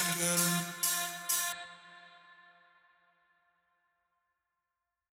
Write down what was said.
I'm gonna